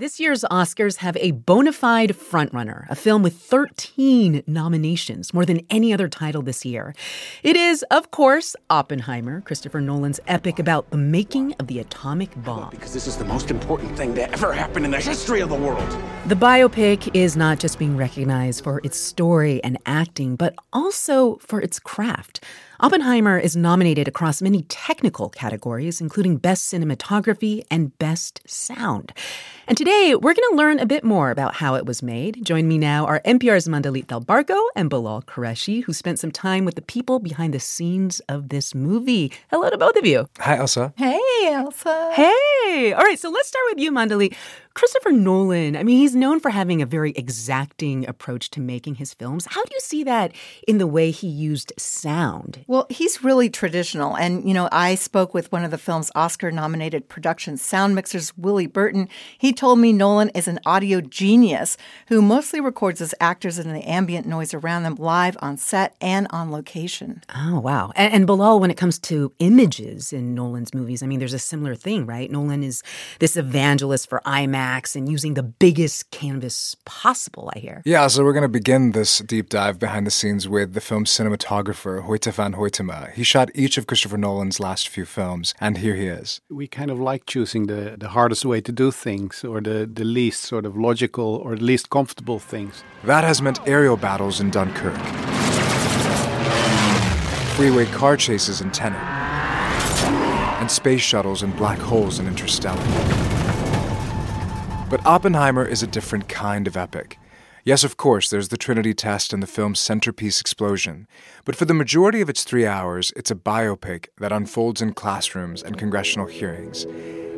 This year's Oscars have a bona fide frontrunner, a film with 13 nominations, more than any other title this year. It is, of course, Oppenheimer, Christopher Nolan's epic about the making of the atomic bomb. Because this is the most important thing that ever happened in the history of the world. The biopic is not just being recognized for its story and acting, but also for its craft. Oppenheimer is nominated across many technical categories, including Best Cinematography and Best Sound. And today, we're going to learn a bit more about how it was made. Join me now are NPR's Mandalit Del Barco and Bilal Qureshi, who spent some time with the people behind the scenes of this movie. Hello to both of you. Hi, Elsa. Hey, Elsa. Hey. All right, so let's start with you, Mandalit. Christopher Nolan, I mean, he's known for having a very exacting approach to making his films. How do you see that in the way he used sound? Well, he's really traditional. And, you know, I spoke with one of the film's Oscar nominated production sound mixers, Willie Burton. He told me Nolan is an audio genius who mostly records his actors and the ambient noise around them live on set and on location. Oh, wow. And, and Bilal, when it comes to images in Nolan's movies, I mean, there's a similar thing, right? Nolan is this evangelist for IMAX and using the biggest canvas possible, I hear. Yeah, so we're going to begin this deep dive behind the scenes with the film's cinematographer, Hoyte van Hoytema. He shot each of Christopher Nolan's last few films, and here he is. We kind of like choosing the, the hardest way to do things, or the, the least sort of logical or the least comfortable things. That has meant aerial battles in Dunkirk, freeway car chases in Tenet, and space shuttles and black holes in Interstellar. But Oppenheimer is a different kind of epic. Yes, of course, there's the Trinity test and the film's centerpiece explosion. But for the majority of its three hours, it's a biopic that unfolds in classrooms and congressional hearings,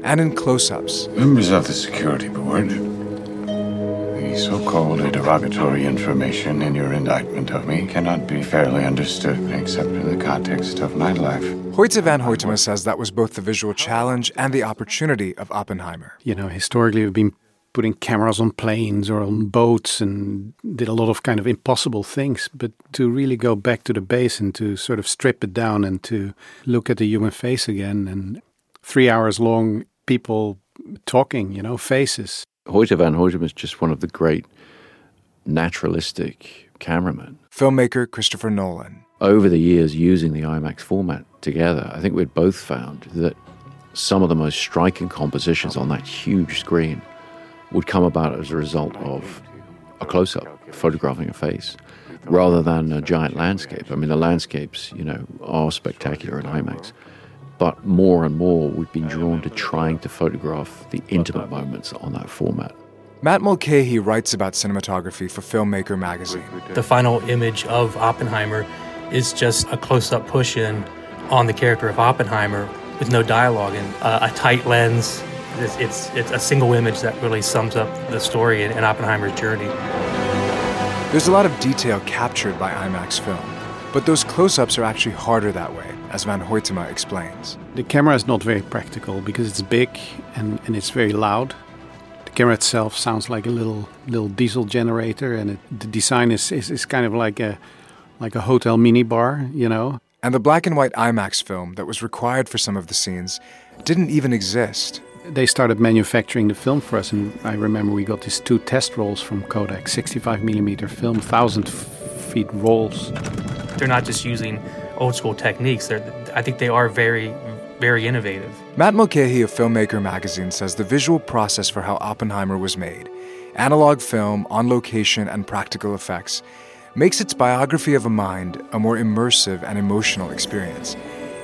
and in close ups. Members of the Security Board, the so called derogatory information in your indictment of me cannot be fairly understood except in the context of my life. Hoyte van Hoytema says that was both the visual challenge and the opportunity of Oppenheimer. You know, historically, we've been putting cameras on planes or on boats and did a lot of kind of impossible things. But to really go back to the base and to sort of strip it down and to look at the human face again and three hours long people talking, you know, faces. Hoyte van Hoytema is just one of the great naturalistic cameramen. Filmmaker Christopher Nolan. Over the years, using the IMAX format together, I think we'd both found that some of the most striking compositions on that huge screen would come about as a result of a close up, photographing a face, rather than a giant landscape. I mean, the landscapes, you know, are spectacular in IMAX. But more and more, we've been drawn to trying to photograph the intimate moments on that format. Matt Mulcahey writes about cinematography for Filmmaker magazine. The final image of Oppenheimer is just a close up push in on the character of Oppenheimer with no dialogue and uh, a tight lens, it's, it's, it's a single image that really sums up the story and, and Oppenheimer's journey. There's a lot of detail captured by IMAX film, but those close ups are actually harder that way, as Van Hoytema explains. The camera is not very practical because it's big and, and it's very loud. The camera itself sounds like a little little diesel generator, and it, the design is, is, is kind of like a like a hotel minibar, you know. And the black and white IMAX film that was required for some of the scenes didn't even exist they started manufacturing the film for us, and I remember we got these two test rolls from Kodak, 65 millimeter film, thousand feet rolls. They're not just using old school techniques. They're, I think they are very, very innovative. Matt Mulcahey of Filmmaker magazine says the visual process for how Oppenheimer was made, analog film, on location, and practical effects, makes its biography of a mind a more immersive and emotional experience.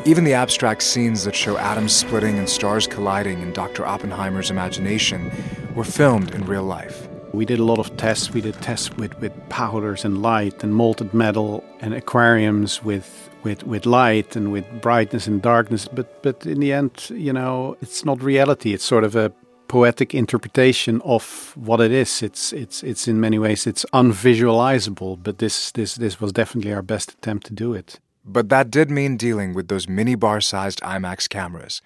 Even the abstract scenes that show atoms splitting and stars colliding in Dr. Oppenheimer's imagination were filmed in real life. We did a lot of tests. We did tests with, with powders and light and molten metal and aquariums with, with, with light and with brightness and darkness. But, but in the end, you know, it's not reality. It's sort of a poetic interpretation of what it is. It's, it's, it's in many ways, it's unvisualizable. But this, this, this was definitely our best attempt to do it. But that did mean dealing with those mini bar sized IMAX cameras.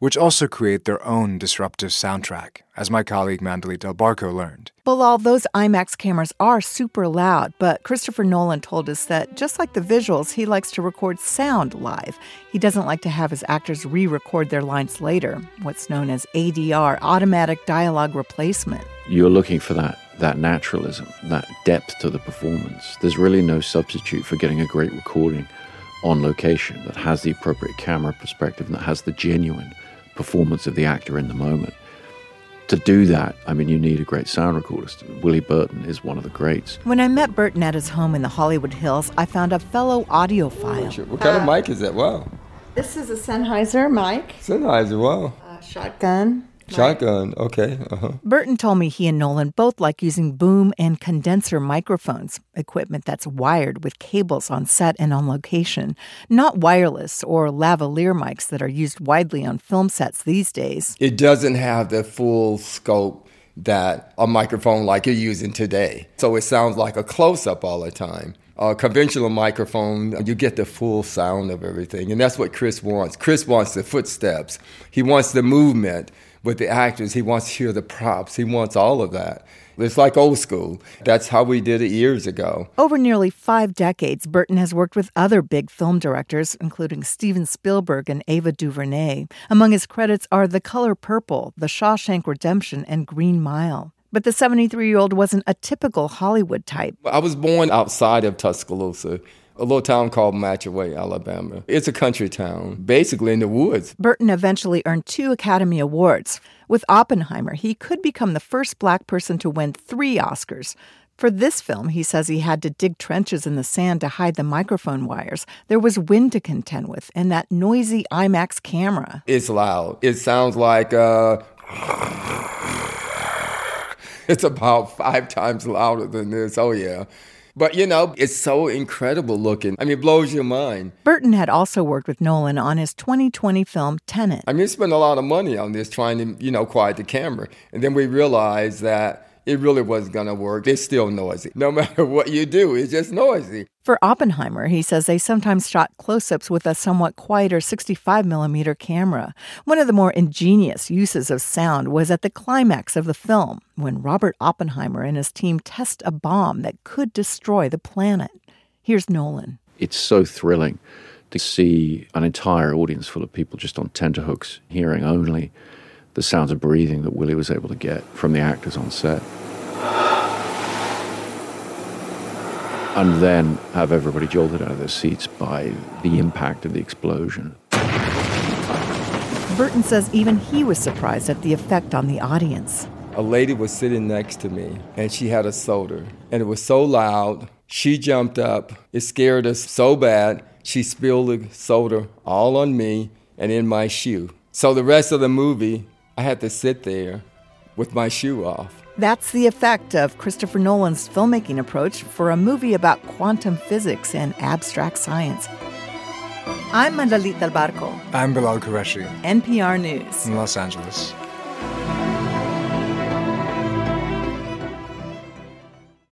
which also create their own disruptive soundtrack, as my colleague Mandalit Del Barco learned. Bilal, those IMAX cameras are super loud, but Christopher Nolan told us that just like the visuals, he likes to record sound live. He doesn't like to have his actors re record their lines later, what's known as ADR, automatic dialogue replacement. You're looking for that that naturalism, that depth to the performance. There's really no substitute for getting a great recording on location that has the appropriate camera perspective and that has the genuine performance of the actor in the moment. To do that, I mean, you need a great sound recordist. Willie Burton is one of the greats. When I met Burton at his home in the Hollywood Hills, I found a fellow audiophile. What kind uh, of mic is that? Wow. This is a Sennheiser mic. Sennheiser, wow. Uh, shotgun. Shotgun, okay. Uh-huh. Burton told me he and Nolan both like using boom and condenser microphones, equipment that's wired with cables on set and on location, not wireless or lavalier mics that are used widely on film sets these days. It doesn't have the full scope that a microphone like you're using today. So it sounds like a close up all the time. A conventional microphone, you get the full sound of everything. And that's what Chris wants. Chris wants the footsteps, he wants the movement with the actors. He wants to hear the props. He wants all of that. It's like old school. That's how we did it years ago. Over nearly five decades, Burton has worked with other big film directors, including Steven Spielberg and Ava DuVernay. Among his credits are The Color Purple, The Shawshank Redemption, and Green Mile. But the 73 year old wasn't a typical Hollywood type. I was born outside of Tuscaloosa a little town called Matchaway, Alabama. It's a country town, basically in the woods. Burton eventually earned two Academy Awards. With Oppenheimer, he could become the first black person to win three Oscars. For this film, he says he had to dig trenches in the sand to hide the microphone wires. There was wind to contend with, and that noisy IMAX camera. It's loud. It sounds like uh it's about five times louder than this. Oh yeah. But you know, it's so incredible looking. I mean, it blows your mind. Burton had also worked with Nolan on his 2020 film Tenet. I mean, he spent a lot of money on this trying to, you know, quiet the camera. And then we realized that it really wasn't going to work. It's still noisy. No matter what you do, it's just noisy. For Oppenheimer, he says they sometimes shot close ups with a somewhat quieter 65 millimeter camera. One of the more ingenious uses of sound was at the climax of the film when Robert Oppenheimer and his team test a bomb that could destroy the planet. Here's Nolan. It's so thrilling to see an entire audience full of people just on tenterhooks, hearing only the sounds of breathing that Willie was able to get from the actors on set. And then have everybody jolted out of their seats by the impact of the explosion. Burton says even he was surprised at the effect on the audience. A lady was sitting next to me and she had a soda, and it was so loud. She jumped up. It scared us so bad. She spilled the soda all on me and in my shoe. So the rest of the movie, I had to sit there with my shoe off. That's the effect of Christopher Nolan's filmmaking approach for a movie about quantum physics and abstract science. I'm Mandalit Del Barco. I'm Bilal Qureshi. NPR News. In Los Angeles.